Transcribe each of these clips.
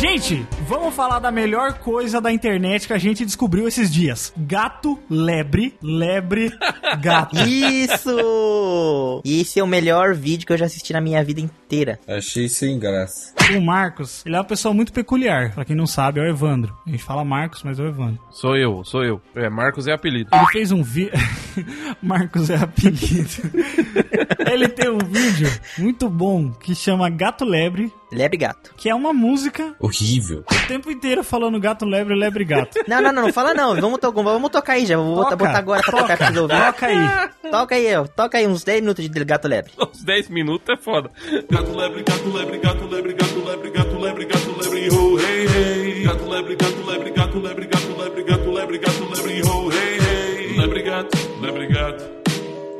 Gente, vamos falar da melhor coisa da internet que a gente descobriu esses dias. Gato, lebre, lebre, gato. Isso! Esse é o melhor vídeo que eu já assisti na minha vida inteira. Achei sem graça. O Marcos, ele é uma pessoa muito peculiar. Pra quem não sabe, é o Evandro. A gente fala Marcos, mas é o Evandro. Sou eu, sou eu. É, Marcos é apelido. Ele fez um vídeo. Marcos é apelido. ele tem um vídeo muito bom que chama Gato Lebre, Lebre gato. que é uma música Horrível. o tempo inteiro falando gato lebre, lebre gato. Não, não, não, não fala não. Vamos, to vamos tocar aí já. Vou botar, Toca, botar agora pra tocar pra vocês ouvirem. Toca aí. Toca aí, ó. Toca aí uns 10 minutos de gato lebre. Uns 10 minutos é foda. Gato lebre, gato lebre, gato lebre, gato lebre, gato lebre, gato lebre, ho, hey, hey. Gato lebre, gato lebre, gato lebre, gato lebre, gato lebre, gato lebre, ho, hey, hey. Lebre gato, lebre gato,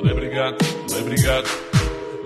lebre gato, lebre gato.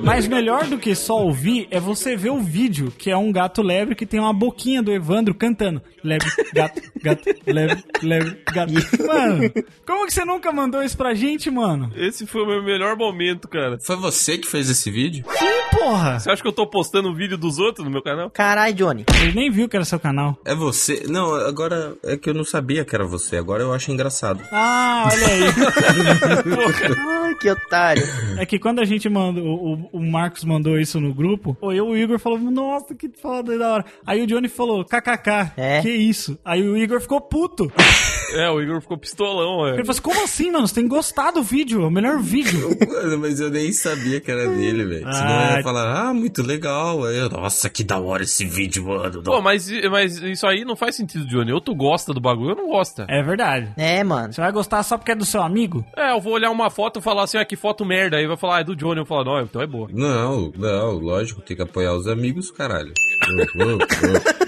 Mas melhor do que só ouvir é você ver o vídeo, que é um gato lebre que tem uma boquinha do Evandro cantando. Lebre, gato, gato, lebre, lebre, gato. Mano, como que você nunca mandou isso pra gente, mano? Esse foi o meu melhor momento, cara. Foi você que fez esse vídeo? Sim, porra. Você acha que eu tô postando vídeo dos outros no meu canal? Caralho, Johnny. Ele nem viu que era seu canal. É você? Não, agora é que eu não sabia que era você. Agora eu acho engraçado. Ah, olha aí. Ai, que otário. É que quando a gente mandou, o, o Marcos mandou isso no grupo, eu e o Igor falou, nossa, que foda da hora. Aí o Johnny falou, kkk, É. que isso? Aí o Igor ficou puto. É, o Igor ficou pistolão, é. Ele falou assim, como assim, mano? Você tem gostado do vídeo, é o melhor vídeo. Mano, mas eu nem sabia que era dele, velho. Senão eu Ah. ia falar, ah, muito legal. Eu, nossa, que da hora esse vídeo, mano. Pô, mas, mas isso aí não faz sentido, Johnny. Ou tu gosta do bagulho ou não gosta. É verdade. É, mano. Você vai gostar só porque é do seu amigo? É, eu vou olhar uma foto e falar assim, ah, que foto merda. Aí vai falar, ah, é do Johnny. Eu falo, não, então é boa. Não, não, lógico, tem que apoiar os amigos, caralho.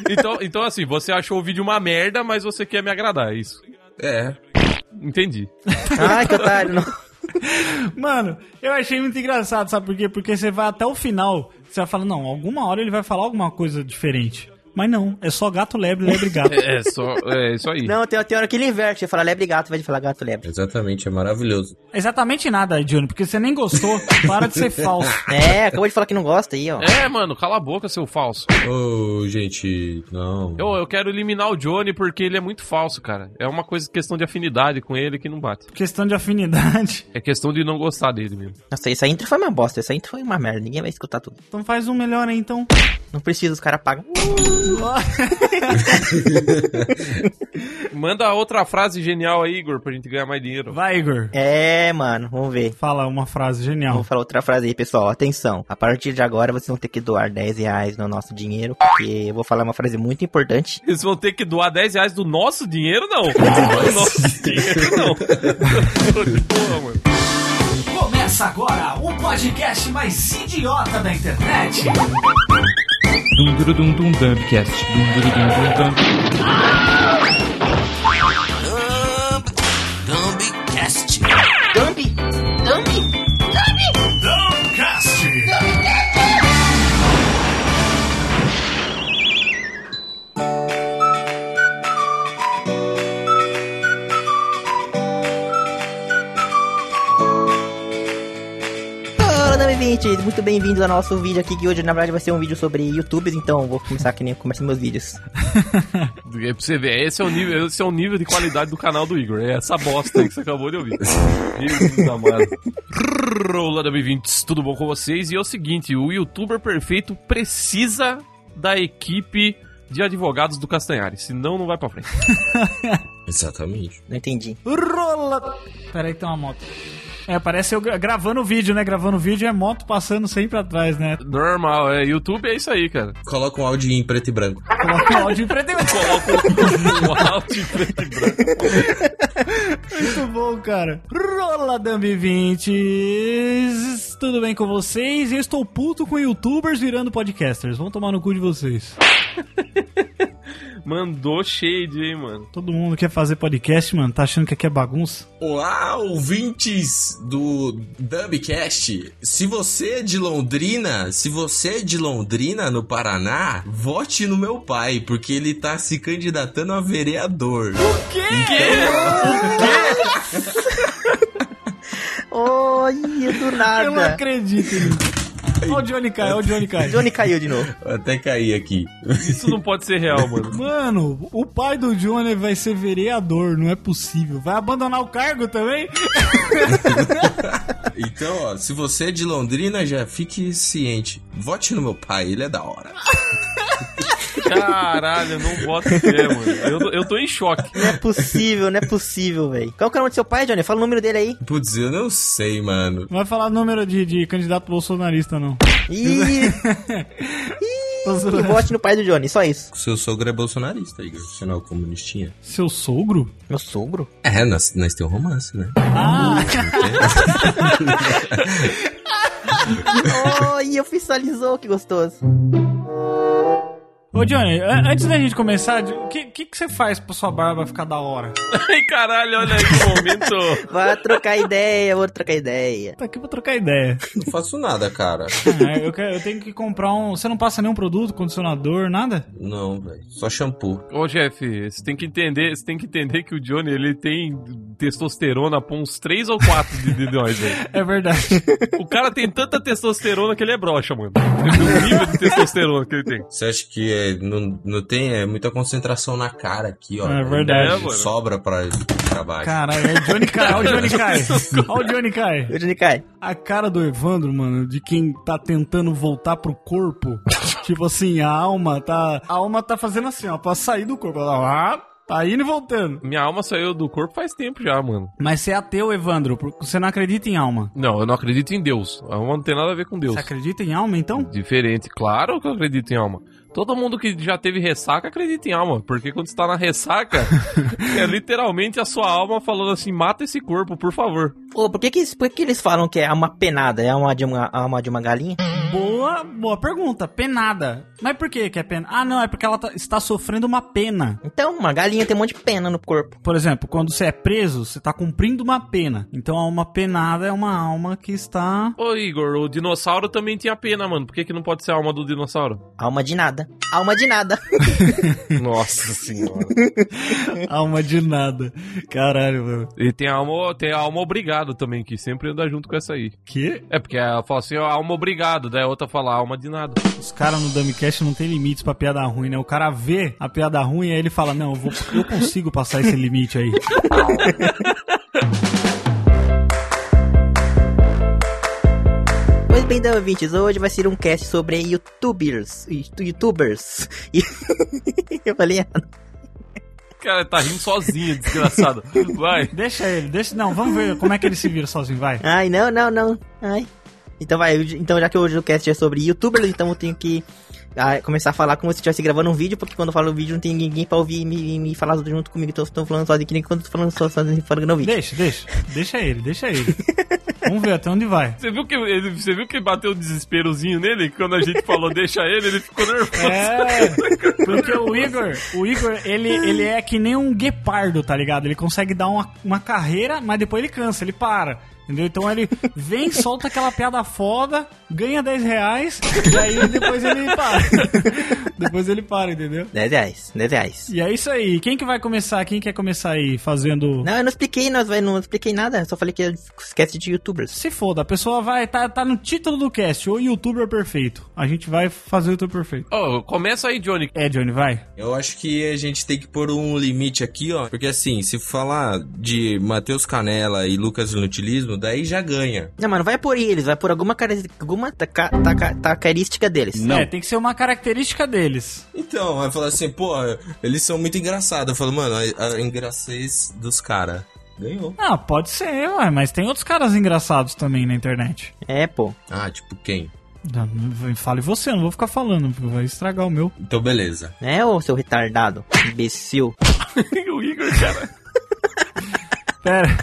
Então, então assim, você achou o vídeo uma merda, mas você quer me agradar, é isso. É, Entendi. Ai, que otário. Não. Mano, eu achei muito engraçado, sabe por quê? Porque você vai até o final, você vai falar, não, alguma hora ele vai falar alguma coisa diferente. Mas não, é só gato, lebre, lebre, gato. É, só, é isso aí. Não, tem, tem hora que ele inverte. Você fala lebre gato, vai de falar gato lebre. exatamente, é maravilhoso. Exatamente nada, Johnny, porque você nem gostou. Para de ser falso. É, acabou de falar que não gosta aí, ó. É, mano, cala a boca, seu falso. Ô, gente, não. Eu, eu quero eliminar o Johnny porque ele é muito falso, cara. É uma coisa, questão de afinidade com ele que não bate. Questão de afinidade. É questão de não gostar dele mesmo. Nossa, essa intro foi uma bosta. Essa intro foi uma merda. Ninguém vai escutar tudo. Então faz um melhor aí, então. Não precisa, os caras pagam. Manda outra frase genial aí, Igor, pra gente ganhar mais dinheiro. Vai, Igor. É, mano, vamos ver. Fala uma frase genial. Vou falar outra frase aí, pessoal. Atenção. A partir de agora, vocês vão ter que doar 10 reais no nosso dinheiro, porque eu vou falar uma frase muito importante. Eles vão ter que doar 10 reais do nosso dinheiro, não. Do nosso dinheiro, não. Porra, mano. Começa agora o podcast mais idiota da internet. Dum dum dum dum dumbcast. Dum dum dum dum dum. 20! Muito bem-vindos ao nosso vídeo aqui, que hoje na verdade vai ser um vídeo sobre youtubers, então vou começar que nem eu começo meus vídeos. É pra você ver, esse é, o nível, esse é o nível de qualidade do canal do Igor. É essa bosta aí que você acabou de ouvir. Jesus amado. Olá, bem-vindos. Tudo bom com vocês? E é o seguinte, o youtuber perfeito precisa da equipe de advogados do Castanhari, senão não vai pra frente. Exatamente. Não entendi. Rola. Pera aí que tem uma moto. É, parece eu gra- gravando o vídeo, né? Gravando o vídeo é moto passando sempre atrás, né? Normal, é, YouTube é isso aí, cara. Coloca um áudio em preto e branco. Coloca o áudio em preto e branco. Coloca o áudio em preto e branco. Muito bom, cara. Rola Dumb 20. Tudo bem com vocês? Eu estou puto com youtubers virando podcasters. Vão tomar no cu de vocês. Mandou shade, hein, mano. Todo mundo quer fazer podcast, mano. Tá achando que aqui é bagunça? Olá, ouvintes do Dubcast. Se você é de Londrina, se você é de Londrina, no Paraná, vote no meu pai, porque ele tá se candidatando a vereador. Olha, do Eu não nada. acredito nisso. Olha o Johnny Kai, olha o Johnny Kai. Johnny caiu de novo. Até caí aqui. Isso não pode ser real, mano. Mano, o pai do Johnny vai ser vereador, não é possível. Vai abandonar o cargo também? Então, ó, se você é de Londrina, já fique ciente. Vote no meu pai, ele é da hora. Caralho, não boto fé, mano. Eu, eu tô em choque. Não é possível, não é possível, velho. Qual que é o nome do seu pai, Johnny? Fala o número dele aí. Putz, eu não sei, mano. Não vai falar número de, de candidato bolsonarista, não. Ih, e vote no pai do Johnny, só isso. Seu sogro é bolsonarista, Igor. Você não é o comunistinha. Seu sogro? Meu sogro? É, nós, nós temos um romance, né? Ah, Oh, e oficializou, que gostoso. Ô Johnny, antes da gente começar, o que, que, que você faz pra sua barba ficar da hora? Ai, caralho, olha aí que momento. Vai trocar ideia, vou trocar ideia. Tá aqui pra trocar ideia. Não faço nada, cara. Ah, eu, quero- eu tenho que comprar um. Você não passa nenhum produto, condicionador, nada? Não, velho. Só shampoo. Ô, Jeff, você tem que entender, você tem que entender que o Johnny, ele tem testosterona por uns 3 ou 4 de, de nós, velho. É verdade. O cara tem tanta testosterona que ele é broxa, mano. O nível de testosterona que ele tem. Você acha que é, não, não tem é, muita concentração na cara aqui, ó. É verdade. É, mano. Sobra pra, baixo. Caralho, é o Johnny Kai, olha o Johnny Kai. Olha o Johnny Kai. O Johnny cai. A cara do Evandro, mano, de quem tá tentando voltar pro corpo. tipo assim, a alma tá. A alma tá fazendo assim, ó, pra sair do corpo. Ela ah, tá indo e voltando. Minha alma saiu do corpo faz tempo já, mano. Mas você é ateu, Evandro, porque você não acredita em alma. Não, eu não acredito em Deus. A alma não tem nada a ver com Deus. Você acredita em alma, então? Diferente. Claro que eu acredito em alma. Todo mundo que já teve ressaca acredita em alma, porque quando você tá na ressaca, é literalmente a sua alma falando assim: mata esse corpo, por favor. Ô, por que que, por que que eles falam que é uma penada? É uma de uma alma de uma galinha? Boa, boa pergunta. Penada. Mas por que que é pena? Ah, não, é porque ela tá- está sofrendo uma pena. Então, uma galinha tem um monte de pena no corpo. Por exemplo, quando você é preso, você tá cumprindo uma pena. Então, a alma penada é uma alma que está. Ô Igor, o dinossauro também tinha pena, mano. Por que, que não pode ser a alma do dinossauro? Alma de nada. Alma de nada. Nossa senhora. alma de nada. Caralho, mano. E tem a alma, tem a alma obrigado também, que sempre anda junto com essa aí. Que? É porque ela fala assim, ó, alma obrigado, daí a outra fala alma de nada. Os caras no Dumbcast não tem limites pra piada ruim, né? O cara vê a piada ruim e aí ele fala: Não, eu, vou, eu consigo passar esse limite aí. Pois bem, então, ouvintes, hoje vai ser um cast sobre youtubers. Youtubers. Eu falei errado. Cara, tá rindo sozinho, desgraçado. Vai. Deixa ele, deixa. Não, vamos ver como é que ele se vira sozinho, vai. Ai, não, não, não. Ai. Então vai, então já que hoje o cast é sobre youtubers, então eu tenho que ah, começar a falar como se estivesse gravando um vídeo, porque quando eu falo vídeo não tem ninguém pra ouvir e me, me falar junto comigo, então eu tô falando sozinho, que nem quando eu tô falando só sozinho fora no vídeo. Deixa, deixa. Deixa ele, deixa ele. Vamos ver até onde vai. Você viu que ele, você viu que bateu um desesperozinho nele? Quando a gente falou deixa ele, ele ficou nervoso. É, porque o Igor, o Igor, ele, ele é que nem um guepardo, tá ligado? Ele consegue dar uma, uma carreira, mas depois ele cansa, ele para. Entendeu? Então ele vem, solta aquela piada foda, ganha 10 reais, e aí depois ele para. depois ele para, entendeu? 10 reais, 10 reais. E é isso aí. Quem que vai começar? Quem quer começar aí fazendo. Não, eu não expliquei, não, não expliquei nada, eu só falei que cast de youtubers. Se foda, a pessoa vai. Tá, tá no título do cast, o youtuber perfeito. A gente vai fazer o youtuber perfeito. Ô, começa aí, Johnny. É, Johnny, vai. Eu acho que a gente tem que pôr um limite aqui, ó. Porque assim, se falar de Matheus Canela e Lucas Inutilismo, daí já ganha. Não, mas não vai por eles, vai por alguma, alguma taca- taca- característica deles. É, tem que ser uma característica deles. Então, vai falar assim, pô, eles são muito engraçados. Eu falo, mano, a, a engraçez dos caras. Ganhou. Ah, pode ser, ué, mas tem outros caras engraçados também na internet. É, pô. Ah, tipo quem? Fale você, eu não vou ficar falando, vai estragar o meu. Então, beleza. É, ô seu retardado, imbecil. o Igor, cara. Pera,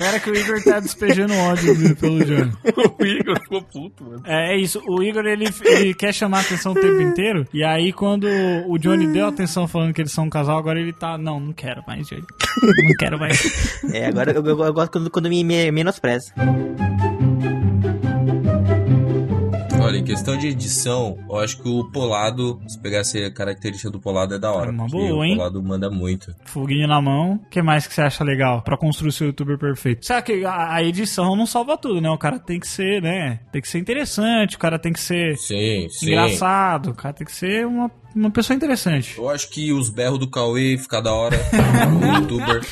pera que o Igor tá despejando ódio viu, pelo Johnny. O Igor ficou puto, mano. É, é isso, o Igor ele, ele quer chamar a atenção o tempo inteiro, e aí quando o Johnny deu atenção falando que eles são um casal, agora ele tá, não, não quero mais, Johnny. Não quero mais. É, agora eu, eu- eu gosto quando, quando me, me menospreza. Em questão de edição, eu acho que o Polado, se pegasse a característica do Polado, é da hora. É uma boa, hein? O Polado manda muito. Foguinho na mão. O que mais que você acha legal pra construir seu youtuber perfeito? Sabe que a, edição não salva tudo, né? O cara tem que ser, né? Tem que ser interessante, o cara tem que ser Sim, sim. engraçado, o cara tem que ser uma, uma pessoa interessante. Eu acho que os berros do Cauê ficar da hora. o youtuber.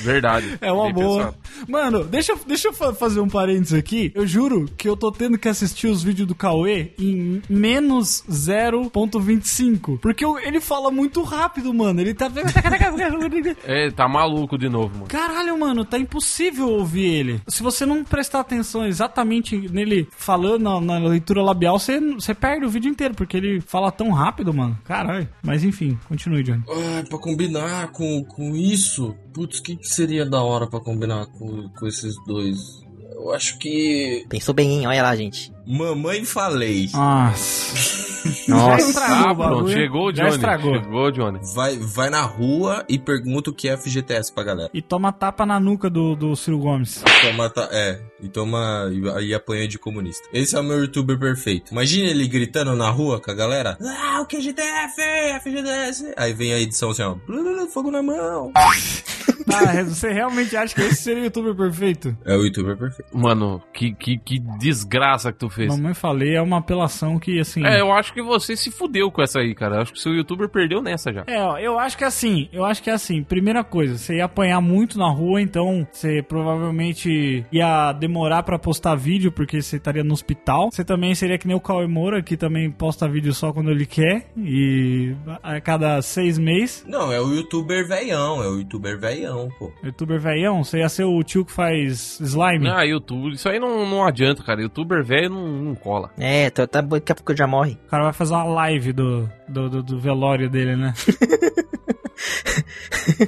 Verdade. É uma boa. pensado. Mano, deixa, eu- deixa eu fa- fazer um parênteses aqui. Eu juro que eu tô tendo que assistir os vídeos do Cauê em menos 0.25. Porque eu- ele fala muito rápido, mano. Ele tá. É, tá maluco de novo, mano. Caralho, mano, tá impossível ouvir ele. Se você não prestar atenção exatamente nele falando na, na leitura labial, você, você perde o vídeo inteiro, porque ele fala tão rápido, mano. Caralho. Mas enfim, continue, Johnny. Ai, pra combinar com, com isso, putz, o que, que seria da hora pra combinar com, com esses dois? Eu acho que. Pensou bem, hein? Olha lá, gente. Mamãe falei. Nossa. Já Nossa. estragou Ah, pronto, chegou o Já Johnny. estragou. Chegou o Johnny. Vai, vai na rua e pergunta o que é FGTS pra galera. E toma tapa na nuca do, do Ciro Gomes. Toma, ta- é, e toma. E aí apanha de comunista. Esse é o meu youtuber perfeito. Imagina ele gritando na rua com a galera. Ah, o que é GTF? FGTS. Aí vem a edição assim, ó. Fogo na mão. Ah, você realmente acha que esse seria o youtuber perfeito? É o youtuber perfeito. Mano, que, que, que desgraça que tu fez. Mamãe falei, é uma apelação que, assim... É, eu acho que você se fudeu com essa aí, cara. Eu acho que o seu youtuber perdeu nessa já. É, ó, eu acho que é assim, eu acho que é assim, primeira coisa, você ia apanhar muito na rua, então você provavelmente ia demorar pra postar vídeo, porque você estaria no hospital. Você também seria que nem o Cauê Moura, que também posta vídeo só quando ele quer, e a cada seis meses. Não, é o youtuber veião. É o youtuber veião, pô. Youtuber velhão, você ia ser o tio que faz slime. Ah, YouTube. Isso aí não, não adianta, cara. Youtuber velho não, não cola. É, tá, tá, daqui a pouco já morre. O cara vai fazer uma live do, do, do- do velório dele, né?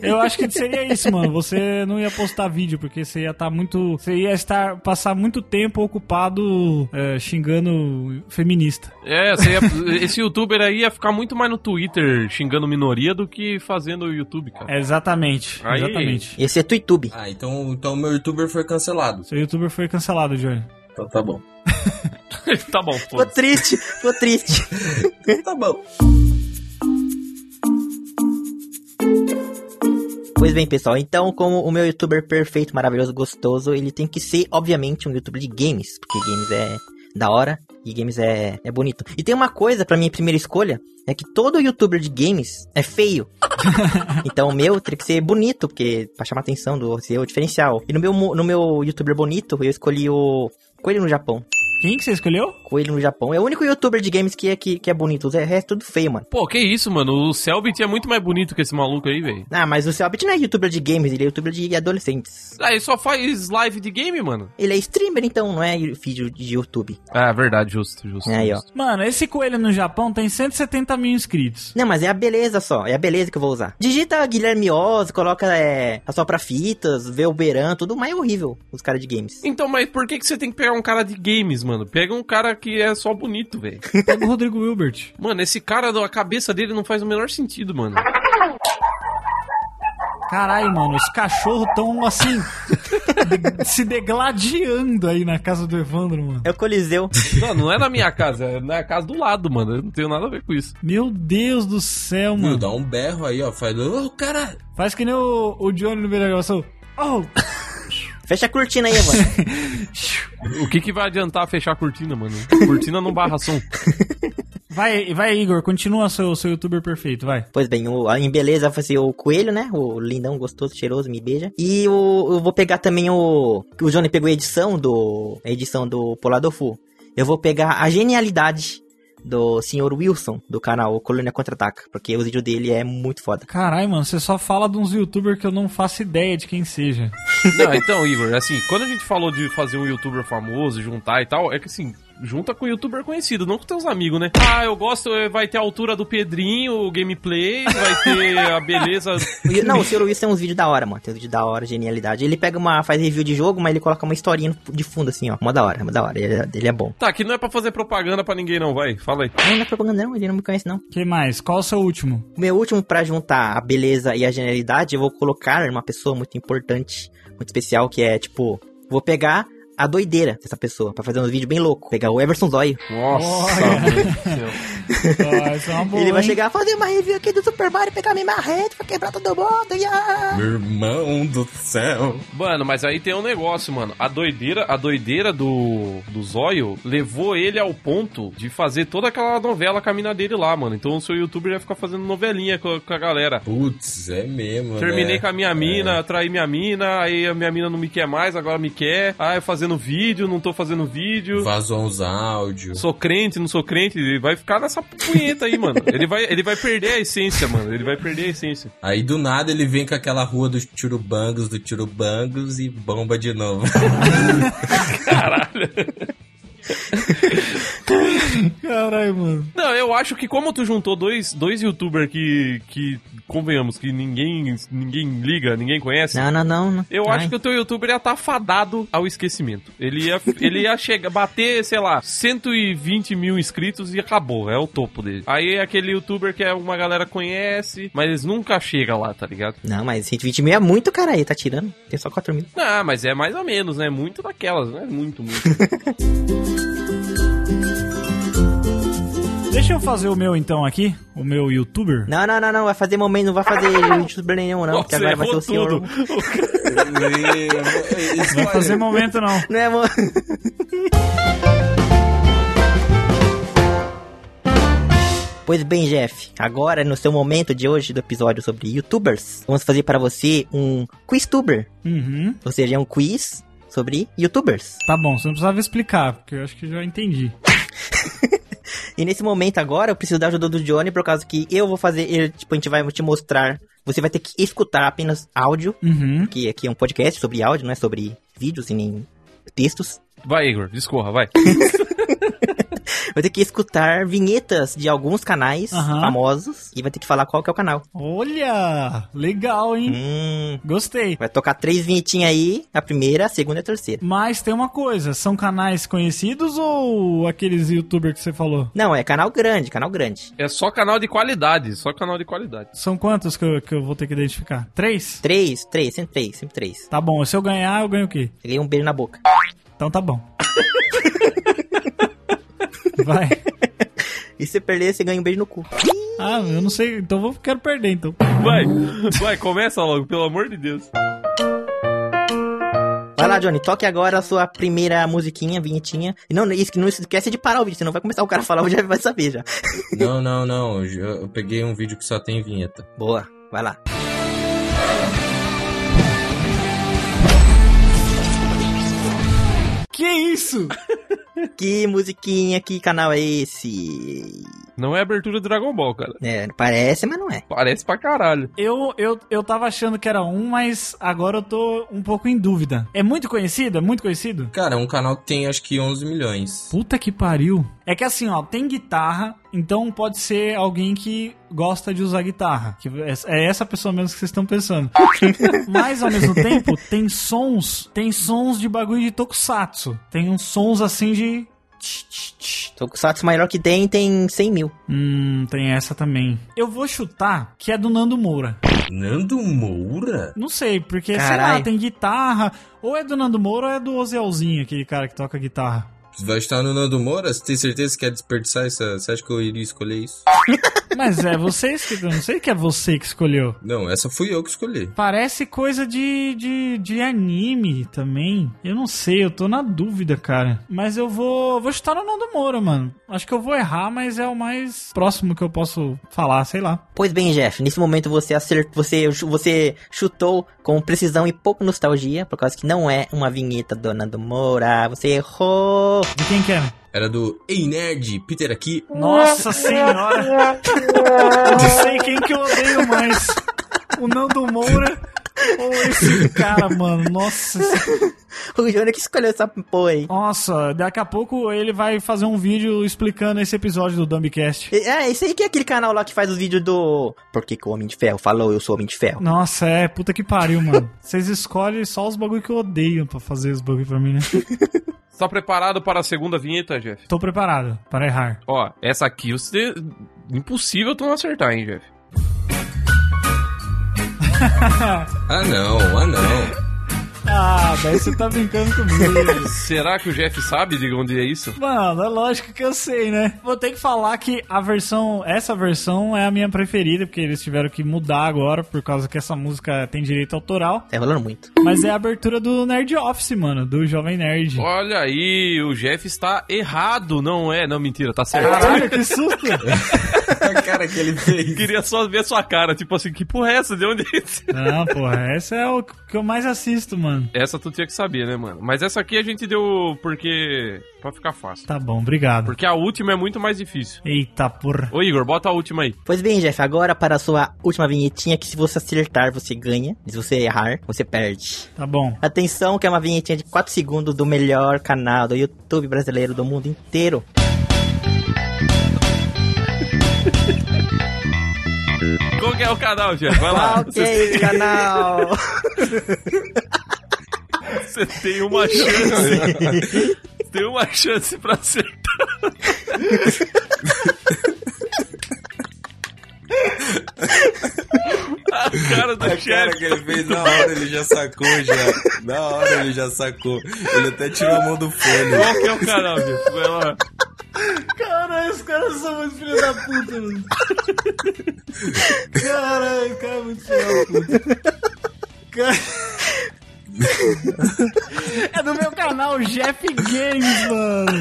Eu acho que seria isso, mano. Você não ia postar vídeo, porque você ia estar muito. Você ia estar passar muito tempo ocupado é, xingando feminista. É, você ia- esse youtuber aí ia ficar muito mais no Twitter xingando minoria do que fazendo o YouTube, cara. É, exatamente. Aí- Exatamente. Esse é TuiTube. Ah, então, então meu youtuber foi cancelado. Seu youtuber foi cancelado, Johnny. Então tá bom. tá bom, pô. triste, ficou triste. tá bom. Pois bem, pessoal, então, como o meu youtuber perfeito, maravilhoso, gostoso, ele tem que ser, obviamente, um youtuber de games, porque games é da hora e games é, é bonito. E tem uma coisa pra minha primeira escolha, é que todo youtuber de games é feio. então o meu teria que ser bonito, porque pra chamar a atenção do ser o diferencial. E no meu, no meu youtuber bonito, eu escolhi o Coelho no Japão. Quem que você escolheu? Coelho no Japão. É o único youtuber de games que é, que, que é bonito. O resto é tudo feio, mano. Pô, que isso, mano. O Selbit é muito mais bonito que esse maluco aí, velho. Ah, mas o Selbit não é youtuber de games, ele é youtuber de adolescentes. Ah, ele só faz live de game, mano. Ele é streamer, então, não é vídeo de YouTube. Ah, verdade, justo, justo. Aí, ó. Mano, esse coelho no Japão tem 170 mil inscritos. Não, mas é a beleza só, é a beleza que eu vou usar. Digita Guilherme Oz, coloca é, a sopra fitas, vê o Beran, tudo mais horrível, os caras de games. Então, mas por que, que você tem que pegar um cara de games, mano? Pega um cara que é só bonito, velho. Pega o Rodrigo Wilbert. Mano, esse cara, a cabeça dele não faz o menor sentido, mano. Caralho, mano, os cachorros tão assim. de- se degladiando aí na casa do Evandro, mano. É o Coliseu. Não, não é na minha casa, é na casa do lado, mano. Eu não tenho nada a ver com isso. Meu Deus do céu, mano. dá um berro aí, ó. Faz. Ô, cara. Faz que nem o, o Johnny no meio da gravação. Oh! Fecha a cortina aí, mano. O que que vai adiantar fechar a cortina, mano? Cortina não barra som. Vai, vai, Igor, continua seu, seu youtuber perfeito, vai. pois bem, o, a- em beleza vai ser o Coelho, né? O lindão, gostoso, cheiroso, me beija. E o, eu vou pegar também o... O Johnny pegou a edição do... A edição do Poladofu. Eu vou pegar a genialidade do Sr. Wilson, do canal Colônia Contra-Ataca. Porque o vídeo dele é muito foda. Caralho, mano, você só fala de uns youtubers que eu não faço ideia de quem seja. Não, então, Igor, assim, quando a gente falou de fazer um youtuber famoso, juntar e tal, é que assim, junta com youtuber conhecido, não com teus amigos, né? Ah, eu gosto, eh, vai ter a altura do Pedrinho, o gameplay, vai ter a beleza. O- Não, o Sr. Wilson tem uns vídeos da hora, mano. Tem uns vídeos da hora, genialidade. Ele pega uma. faz review de jogo, mas ele coloca uma historinha de fundo, assim, ó. Mó da hora, mó da hora. Ele, é- ele é bom. Tá, que não é pra fazer propaganda pra ninguém, não, vai, fala aí. Não, não é propaganda, não, ele não me conhece, não. que mais? Qual o seu último? O meu último, pra juntar a beleza e a genialidade, eu vou colocar uma pessoa muito importante, muito especial, que é, tipo, vou pegar a doideira dessa pessoa, pra fazer um vídeo bem louco. Pegar o Everson Zóio. Nossa, essa é boa, Ele vai chegar, fazer uma review aqui do Super Mario, pegar minha marrete pra quebrar todo mundo. Yeah! Meu irmão do céu. Mano, mas aí tem um negócio, mano. A doideira, a doideira do, do Zóio levou ele ao ponto de fazer toda aquela novela com a mina dele lá, mano. Então o seu youtuber ia ficar fazendo novelinha com, com a galera. Putz, é mesmo, Terminei né? com a minha mina, traí minha mina, aí a minha mina não me quer mais, agora me quer. Ah, eu fazendo vídeo, não tô fazendo vídeo. Vazou uns áudios. Sou crente, não sou crente, ele vai ficar nessa punheta aí, mano. Ele vai, ele vai perder a essência, mano. Ele vai perder a essência. Aí do nada ele vem com aquela rua dos churubangos, do churubangos e bomba de novo. Caralho. Caralho, mano. Não, eu acho que como tu juntou dois, dois youtubers que, que, convenhamos, que ninguém, ninguém liga, ninguém conhece. Não, não, não. não. Eu Ai. acho que o teu youtuber ia estar fadado ao esquecimento. Ele ia, ele ia chegar, bater, sei lá, 120 mil inscritos e acabou. É o topo dele. Aí é aquele youtuber que é uma galera conhece, mas nunca chega lá, tá ligado? Não, mas 120 mil é muito, cara aí, tá tirando. Tem só 4 mil. Ah, mas é mais ou menos, né? Muito daquelas, né? Muito, muito. Deixa eu fazer o meu então aqui, o meu youtuber. Não, não, não, não. Vai fazer momento, não vai fazer youtuber nenhum, não. Porque Você agora vai ser o senhor. tudo. Não vai fazer momento não. Não é, mo... Pois bem, Jeff, agora no seu momento de hoje do episódio sobre youtubers, vamos fazer para você um quiztuber, Uhum. ou seja, é um quiz sobre youtubers. Tá bom, você não precisava explicar, porque eu acho que já entendi. E nesse momento agora, eu preciso da ajuda do Johnny, por causa que eu vou fazer, eu, tipo, a gente vai te mostrar, você vai ter que escutar apenas áudio, Uhum. que aqui é um podcast sobre áudio, não é sobre vídeos e nem textos. Vai, Igor, discorra, vai. Vai ter que escutar vinhetas de alguns canais Aham. famosos e vai ter que falar qual que é o canal. Olha, legal, hein? Hum, Gostei. vai tocar três vinhetinhas aí, a primeira, a segunda e a terceira. Mas tem uma coisa, são canais conhecidos ou aqueles youtubers que você falou? Não, é canal grande, canal grande. É só canal de qualidade, só canal de qualidade. São quantos que eu, que eu vou ter que identificar? Três? Três, três, sempre três, sempre três. Tá bom, se eu ganhar, eu ganho o quê? Peguei um beijo na boca. Então tá bom. Vai. E se você perder, você ganha um beijo no cu. Ah, eu não sei, então vou, quero perder então. Vai, vai, começa logo, pelo amor de Deus. Vai lá, Johnny, toque agora a sua primeira musiquinha, vinhetinha. E não, isso, não esquece de parar o vídeo, senão vai começar o cara a falar, já vai saber já. Não, não, não. Eu eu peguei um vídeo que só tem vinheta. Boa, vai lá. Que isso? Que musiquinha, que canal é esse? Não é abertura do Dragon Ball, cara. É, parece, mas não é. Parece pra caralho. Eu, eu, eu tava achando que era um, mas agora eu tô um pouco em dúvida. É muito conhecido? É muito conhecido? Cara, é um canal que tem acho que 11 milhões. Puta que pariu. É que assim, ó, tem guitarra, então pode ser alguém que gosta de usar guitarra. Que é é essa pessoa mesmo que vocês estão pensando. Mas ao mesmo tempo, tem sons, tem sons de bagulho de tokusatsu. Tem uns sons assim de. tch, tch, tch. Tokusatsu maior que tem, tem 100 mil. Hum, tem essa também. Eu vou chutar que é do Nando Moura. Nando Moura? Não sei, porque, sei lá, Carai. tem guitarra. Ou é do Nando Moura ou é do Ozelzinho, aquele cara que toca guitarra. Vai estar no Nando Moura? Você tem certeza que quer desperdiçar essa... Você acha que eu iria escolher isso? Mas é vocês que. Eu não sei que é você que escolheu. Não, essa fui eu que escolhi. Parece coisa de, de, de anime também. Eu não sei, eu tô na dúvida, cara. Mas eu vou, vou chutar no Nando Moura, mano. Acho que eu vou errar, mas é o mais próximo que eu posso falar, sei lá. Pois bem, Jeff, nesse momento você acertou, você, você chutou com precisão e pouco nostalgia, por causa que não é uma vinheta do Nando Moura. Você errou. De quem que era? Era do Ei Nerd, Peter aqui. Nossa senhora! Eu não sei quem que eu odeio mais. O Nando Moura ou esse cara, mano. Nossa. O Júnior que escolheu essa porra aí. Nossa, daqui a pouco ele vai fazer um vídeo explicando esse episódio do Dumbcast. É, esse aí que é aquele canal lá que faz os vídeos do. Por que, que o Homem de Ferro falou, eu sou Homem de Ferro? Nossa, é, puta que pariu, mano. Vocês escolhem só os bagulho que eu odeio pra fazer os bagulho pra mim, né? Tá preparado para a segunda vinheta, Jeff? Tô preparado para errar. Ó, essa aqui você. Impossível tu não acertar, hein, Jeff? Ah não, ah não. Ah, daí você tá brincando comigo. Será que o Jeff sabe de onde é isso? Mano, é lógico que eu sei, né? Vou ter que falar que a versão, essa versão é a minha preferida, porque eles tiveram que mudar agora, por causa que essa música tem direito autoral. Tá rolando muito. Mas é a abertura do Nerd Office, mano, do Jovem Nerd. Olha aí, o Jeff está errado, não é? Não, mentira, tá certo. Caralho, que susto! a cara que ele fez. Queria só ver a sua cara, tipo assim, que porra é essa? De onde é? Não, porra, essa é o que eu mais assisto, mano. Essa tu tinha que saber, né, mano? Mas essa aqui a gente deu porque. pra ficar fácil. Tá bom, obrigado. Porque a última é muito mais difícil. Eita porra. Ô Igor, bota a última aí. Pois bem, Jeff, agora para a sua última vinhetinha, que se você acertar, você ganha. E se você errar, você perde. Tá bom. Atenção, que é uma vinhetinha de 4 segundos do melhor canal do YouTube brasileiro do mundo inteiro. Qual que é o canal, Jeff? Vai lá. Ok, canal! Você tem uma chance. tem uma chance pra acertar. A cara do A cara chefe. que ele fez na hora ele já sacou já. Na hora ele já sacou. Ele até tirou a mão do fone. Qual que é o canal, Jeff? Vai lá. Os caras são muito filhos da puta, mano. Caralho, cara é muito filho da puta. Cara... É do meu canal, Jeff Games, mano.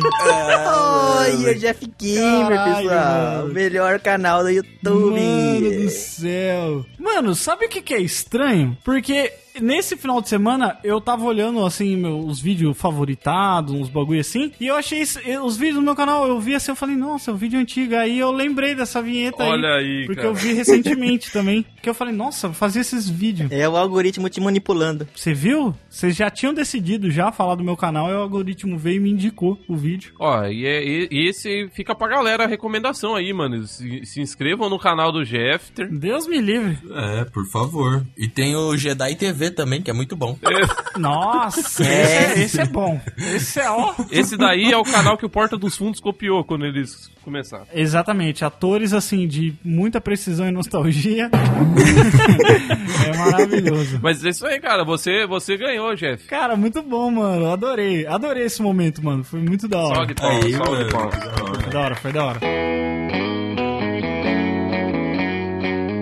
Olha, Jeff Gamer, Caralho, pessoal! mano. O melhor canal do YouTube! Mano do céu. Mano, sabe o que, que é estranho? Porque nesse final de semana eu tava olhando assim meus vídeos favoritados, uns bagulho assim, e eu achei esse- os vídeos do meu canal, eu vi assim, eu falei, nossa, é um vídeo antigo. Aí eu lembrei dessa vinheta aí. Olha aí, Porque cara. eu vi recentemente também. Que eu falei, nossa, fazia esses vídeos. É o algoritmo te manipulando. Você viu? Vocês já tinham decidido já falar do meu canal e o algoritmo veio e me indicou o vídeo. Ó, e, é- e- esse fica pra galera a recomendação aí, mano. Se, se inscrevam no canal do Jeffter. Deus me livre. É, por favor. E tem o Jedi TV também, que é muito bom. Nossa, É. esse, é, esse é bom. Esse é ó. Esse daí é o canal que o Porta dos Fundos copiou quando eles começaram. Exatamente, atores assim de muita precisão e nostalgia. é maravilhoso. Mas é isso aí, cara. Você, você ganhou, Jeff. Cara, muito bom, mano. Adorei. Adorei esse momento, mano. Foi muito da hora. Salve de palmas, Aí, salve palmas. Foi da hora, foi da hora.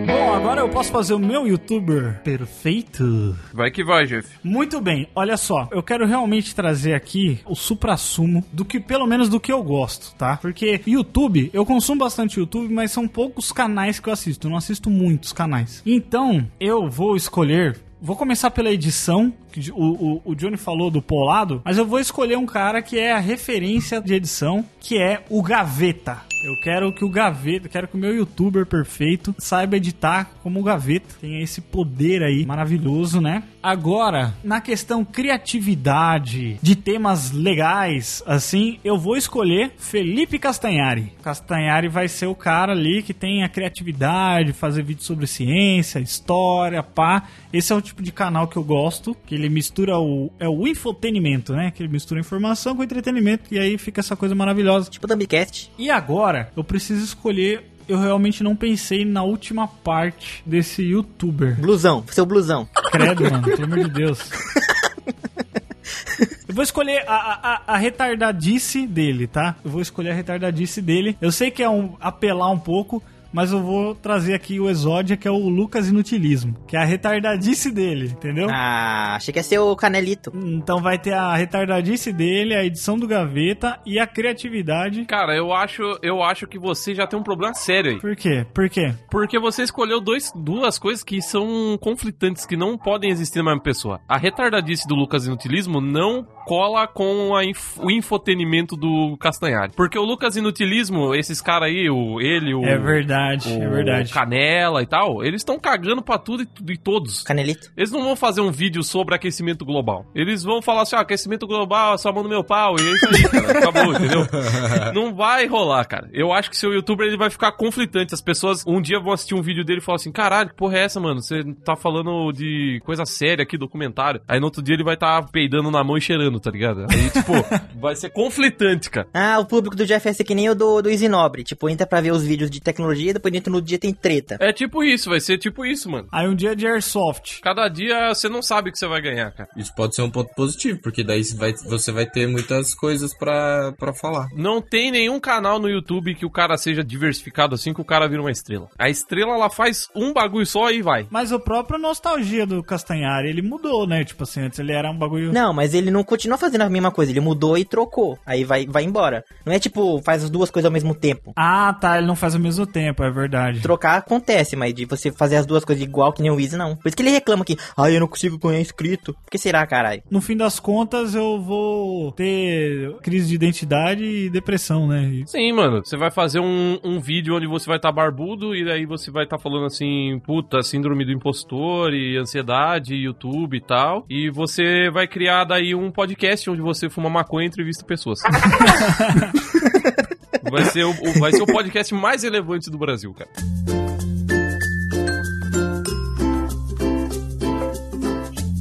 Bom, agora eu posso fazer o meu youtuber perfeito. Vai que vai, Jeff. Muito bem, olha só, eu quero realmente trazer aqui o supra-sumo do que, pelo menos do que eu gosto, tá? Porque YouTube, eu consumo bastante YouTube, mas são poucos canais que eu assisto, eu não assisto muitos canais. Então, eu vou escolher. Vou começar pela edição, que o, o, o Johnny falou do Polado, mas eu vou escolher um cara que é a referência de edição, que é o Gaveta. Eu quero que o Gaveta, quero que o meu youtuber perfeito saiba editar como o Gaveta. Tenha esse poder aí maravilhoso, né? Agora, na questão criatividade, de temas legais, assim, eu vou escolher Felipe Castanhari. Castanhari vai ser o cara ali que tem a criatividade, fazer vídeo sobre ciência, história, pá. Esse é o tipo de canal que eu gosto, que ele mistura o é o infotenimento, né? Que ele mistura informação com entretenimento e aí fica essa coisa maravilhosa. Tipo Dumbcast. E agora, eu preciso escolher. Eu realmente não pensei na última parte desse youtuber. Blusão, seu blusão. Credo, mano, pelo amor de Deus. Eu vou escolher a, a, a retardadice dele, tá? Eu vou escolher a retardadice dele. Eu sei que é um apelar um pouco, mas eu vou trazer aqui o exódia, que é o Lucas Inutilismo, que é a retardadice dele, entendeu? Ah, achei que ia ser o Canelito. Então vai ter a retardadice dele, a edição do gaveta e a criatividade. Cara, eu acho, eu acho que você já tem um problema sério aí. Por quê? Por quê? Porque você escolheu dois, duas coisas que são conflitantes, que não podem existir na mesma pessoa. A retardadice do Lucas Inutilismo não cola com a inf- o infotenimento do Castanhari. Porque o Lucas Inutilismo, esses caras aí, o, ele, o... É verdade, o é verdade. Canela e tal, eles estão cagando pra tudo e, e todos. Canelito. Eles não vão fazer um vídeo sobre aquecimento global. Eles vão falar assim, ah, aquecimento global é só no meu pau. E é isso aí, cara. Acabou, entendeu? Não vai rolar, cara. Eu acho que seu youtuber ele vai ficar conflitante. As pessoas um dia vão assistir um vídeo dele e falar assim, caralho, que porra é essa, mano? Você tá falando de coisa séria aqui, documentário. Aí no outro dia ele vai estar tá peidando na mão e cheirando, tá ligado? Aí, tipo, vai ser conflitante, cara. Ah, o público do Jeff é que nem o do, do Easy Nobre. Tipo, entra pra ver os vídeos de tecnologia nostalgia, depois dentro no dia tem treta. É tipo isso, vai ser tipo isso, mano. Aí um dia de airsoft. Cada dia você não sabe o que você vai ganhar, cara. Isso pode ser um ponto positivo, porque daí você vai, você vai ter muitas coisas pra, pra falar. Não tem nenhum canal no YouTube que o cara seja diversificado assim que o cara vira uma estrela. A estrela, ela faz um bagulho só e vai. Mas o próprio nostalgia do Castanhari, ele mudou, né? Tipo assim, antes ele era um bagulho. Não, mas ele não continua fazendo a mesma coisa, ele mudou e trocou. Aí vai, vai embora. Não é tipo, faz as duas coisas ao mesmo tempo. Ah, tá, ele não faz ao mesmo tempo, é verdade. Trocar acontece, mas de você fazer as duas coisas igual que nem o Easy, não. Por isso que ele reclama que, ai, eu não consigo ganhar inscrito. Por que será, caralho? No fim das contas, eu vou ter crise de identidade e depressão, né? Sim, mano. Você vai fazer um, um vídeo onde você vai estar barbudo e daí você vai estar falando assim, puta, síndrome do impostor e ansiedade, YouTube e tal. E você vai criar daí um podcast onde você fuma maconha e entrevista pessoas. vai, ser o, o- vai ser o podcast mais relevante do Brasil, cara.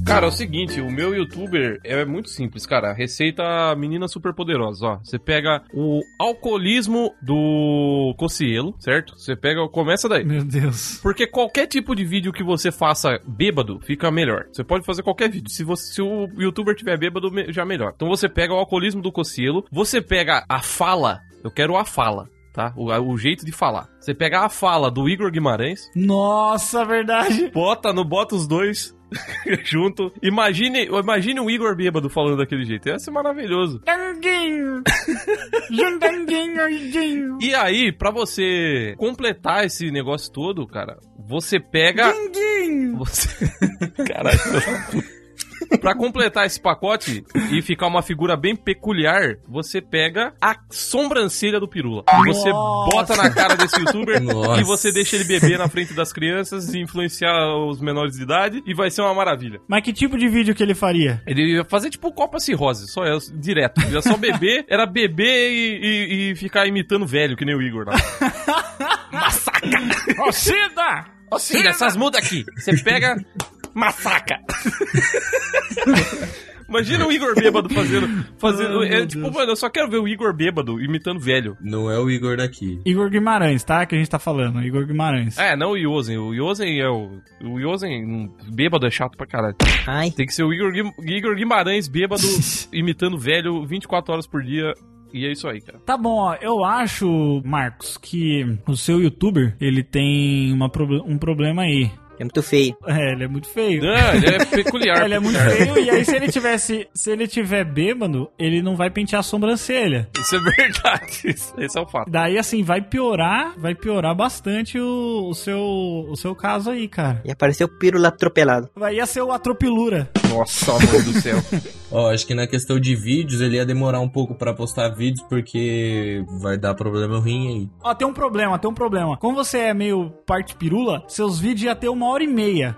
Cara, é o seguinte, o meu youtuber é muito simples, cara. Receita menina super poderosa, ó. Você pega o alcoolismo do Cocielo, certo? Você pega, começa daí. Meu Deus. Porque qualquer tipo de vídeo que você faça bêbado fica melhor. Você pode fazer qualquer vídeo. Se, você, se o youtuber tiver bêbado, já melhor. Então você pega o alcoolismo do Cocielo, você pega a fala. Eu quero a fala. Tá? O, o jeito de falar. Você pega a fala do Igor Guimarães, Nossa, verdade. bota no bota os dois junto. Imagine, imagine o Igor bêbado falando daquele jeito. Ia ser maravilhoso. Tanguinho. Juntanguinho. E aí, pra você completar esse negócio todo, cara, você pega. Tanguinho. Você... Caralho. Pra completar esse pacote e ficar uma figura bem peculiar, você pega a sobrancelha do Pirula. E você Nossa. bota na cara desse youtuber Nossa. e você deixa ele beber na frente das crianças e influenciar os menores de idade e vai ser uma maravilha. Mas que tipo de vídeo que ele faria? Ele ia fazer tipo Copa Cirrose, só é, direto. Ia só beber, era beber e, e- e ficar imitando velho, que nem o Igor lá. Massacra! Ô, Cida! Ô, Cida, essas mudas aqui. Você pega, massacra. Imagina o Igor bêbado fazendo. fazendo Ai, é, tipo, Deus. mano, eu só quero ver o Igor bêbado imitando velho. Não é o Igor daqui. Igor Guimarães, tá? Que a gente tá falando. Igor Guimarães. É, não o Yosen. O Yosen é o. O Yosen bêbado é chato pra caralho. Ai, Tem que ser o Igor, Guim- Igor Guimarães bêbado imitando velho 24 horas por dia. E é isso aí, cara. Tá bom, ó. Eu acho, Marcos, que o seu youtuber, ele tem uma um problema aí. É muito feio. É, ele é muito feio. Não, ele é peculiar. Ele é muito feio e aí se ele tivesse, se ele tiver bêbado, ele não vai pentear a sobrancelha. Isso é verdade. Esse é o fato. Daí assim vai piorar, vai piorar bastante o, o seu o seu caso aí, cara. E apareceu o Pirula atropelado. Vai ia ser o atropilura. Nossa, amor do céu. Ó, acho que na questão de vídeos ele ia demorar um pouco pra postar vídeos porque vai dar problema ruim aí. Ó, tem um problema, tem um problema. Como você é meio parte pirula, seus vídeos ia ter uma hora e meia.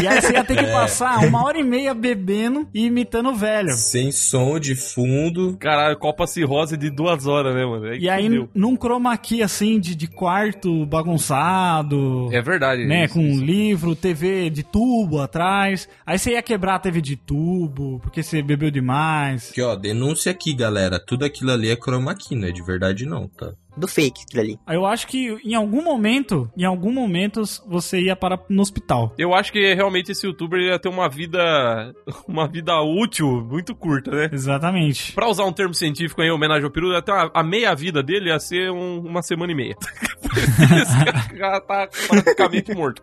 e aí você ia ter que passar uma hora e meia bebendo e imitando o velho. Sem som de fundo. Caralho, Copa Cirrose de duas horas, né, mano? Aí E aí, fudeu. num chroma key, assim, de, de quarto bagunçado. É verdade. né, isso, com isso. livro, TV de tubo atrás. Aí você ia quebrar a TV de tubo, porque você bebeu demais. Aqui, ó, denúncia aqui, galera. Tudo aquilo ali é chroma key, não é de verdade não, tá? Do fake, aquilo ali. Eu acho que em algum momento, em algum momento, você ia parar no hospital. Eu acho que realmente esse youtuber ia ter uma vida. Uma vida útil muito curta, né? Exatamente. Pra usar um termo científico aí, em homenagem ao peru, até a, a meia vida dele ia ser um- uma semana e meia. Esse cara já tá praticamente morto.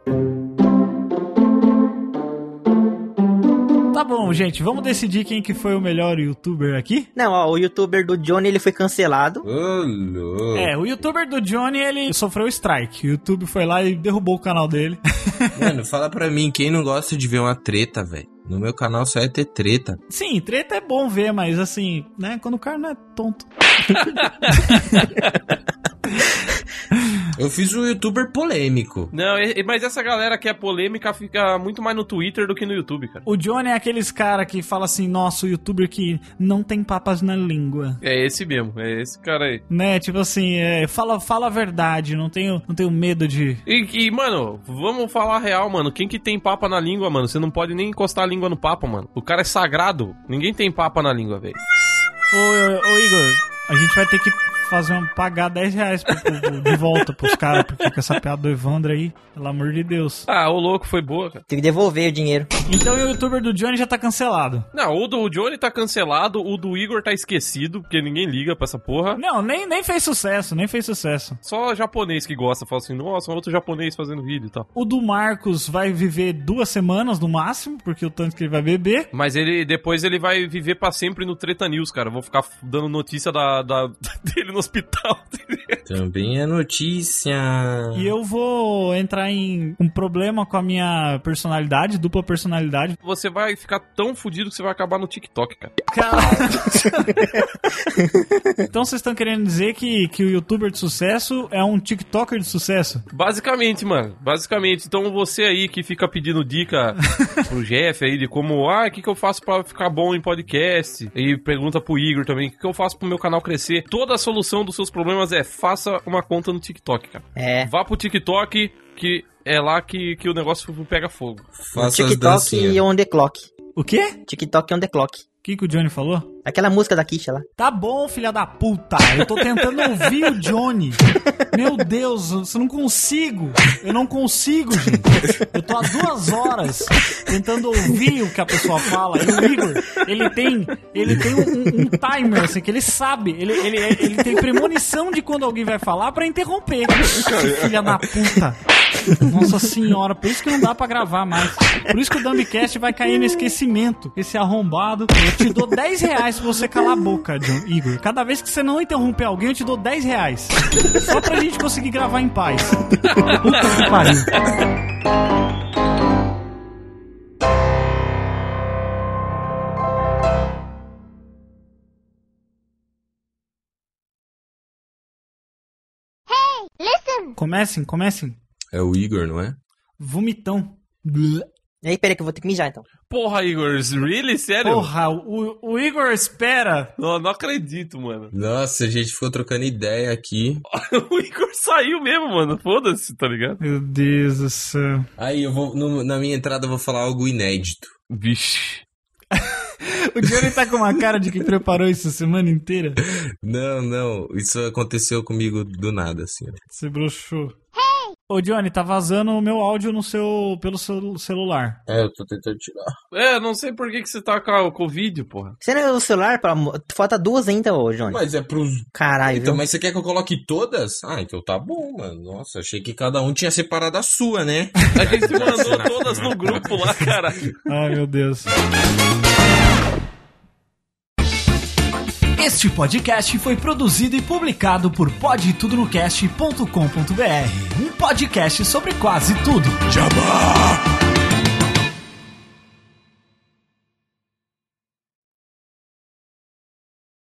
Tá bom, gente, vamos decidir quem que foi o melhor youtuber aqui? Não, ó, o youtuber do Johnny, ele foi cancelado. Ô, louco. É, o youtuber do Johnny, ele sofreu strike. O YouTube foi lá e derrubou o canal dele. Mano, fala pra mim, quem não gosta de ver uma treta, velho? No meu canal só é ter treta. Sim, treta é bom ver, mas assim, né, quando o cara não é tonto. Eu fiz um youtuber polêmico. Não, mas essa galera que é polêmica fica muito mais no Twitter do que no YouTube, cara. O Johnny é aqueles cara que fala assim, nossa, o youtuber que não tem papas na língua. É esse mesmo, é esse cara aí. Né, tipo assim, é, fala, fala a verdade, não tenho, não tenho medo de... E, e, mano, vamos falar a real, mano. Quem que tem papa na língua, mano? Você não pode nem encostar a língua no papo, mano. O cara é sagrado. Ninguém tem papa na língua, velho. Ô, ô, ô, Igor, a gente vai ter que fazer um, pagar 10 reais pro- pro- de volta pros caras, porque com essa piada do Evandro aí, pelo amor de Deus. Ah, o louco foi boa, cara. Tem que devolver o dinheiro. Então o youtuber do Johnny já tá cancelado. Não, o do Johnny tá cancelado, o do Igor tá esquecido, porque ninguém liga pra essa porra. Não, nem, nem fez sucesso, nem fez sucesso. Só japonês que gosta, fala assim, nossa, outro japonês fazendo vídeo e tal. O do Marcos vai viver duas semanas no máximo, porque o tanto que ele vai beber. Mas ele depois ele vai viver pra sempre no Treta News, cara. Eu vou ficar dando notícia da, da- dele no hospital. Também é notícia. E eu vou entrar em um problema com a minha personalidade, dupla personalidade. Você vai ficar tão fudido que você vai acabar no TikTok, cara. então vocês estão querendo dizer que, que o youtuber de sucesso é um TikToker de sucesso? Basicamente, mano. Basicamente. Então você aí que fica pedindo dica pro Jeff aí de como, ah, o que, que eu faço pra ficar bom em podcast? E pergunta pro Igor também, o que, que eu faço pro meu canal crescer? Toda a solução dos seus problemas é faça uma conta no TikTok, cara. É. Vá pro TikTok, que é lá que, que o negócio pega fogo. Faça as TikTok e on the clock. O quê? TikTok on the clock. O que, que o Johnny falou? Aquela música da Kisha lá. Tá bom, filha da puta. Eu tô tentando ouvir o Johnny. Meu Deus, eu não consigo. Eu não consigo, gente. Eu tô há duas horas tentando ouvir o que a pessoa fala. E o Igor, ele tem, ele tem um, um- um timer, assim, que ele sabe. Ele, ele, ele tem premonição de quando alguém vai falar pra interromper. Filha da puta. Nossa senhora, por isso que não dá pra gravar mais. Por isso que o Dumbcast vai cair no esquecimento. Esse arrombado. Eu te dou 10 reais se você calar a boca, John, Igor. Cada vez que você não interromper alguém, eu te dou 10 reais. Só pra gente conseguir gravar em paz. Puta que pariu. Comecem, comecem. É o Igor, não é? Vomitão. E aí, peraí que eu vou ter que mijar então. Porra, Igor, really? Sério? Porra, o, o Igor espera. Não, não acredito, mano. Nossa, a gente ficou trocando ideia aqui. o Igor saiu mesmo, mano. Foda-se, tá ligado? Meu Deus do céu. Aí eu vou, no- na minha entrada eu vou falar algo inédito. Vixe. O Johnny tá com uma cara de que preparou isso a semana inteira. Não, não, isso aconteceu comigo do nada, assim. ó. Você broxou. Ô Johnny, tá vazando o meu áudio no seu, pelo seu celular. É, eu tô tentando tirar. É, não sei por que, que você tá com, com o vídeo, porra. Você não usa o celular? Pra... Falta duas ainda, ô, Johnny. Mas é pros. Caralho, Então, viu? mas você quer que eu coloque todas? Ah, então tá bom, mano. Nossa, achei que cada um tinha separado a sua, né? A gente mandou todas no grupo lá, cara. Ai, meu Deus. Este podcast foi produzido e publicado por podtudonocast.com.br, um podcast sobre quase tudo. Jabá!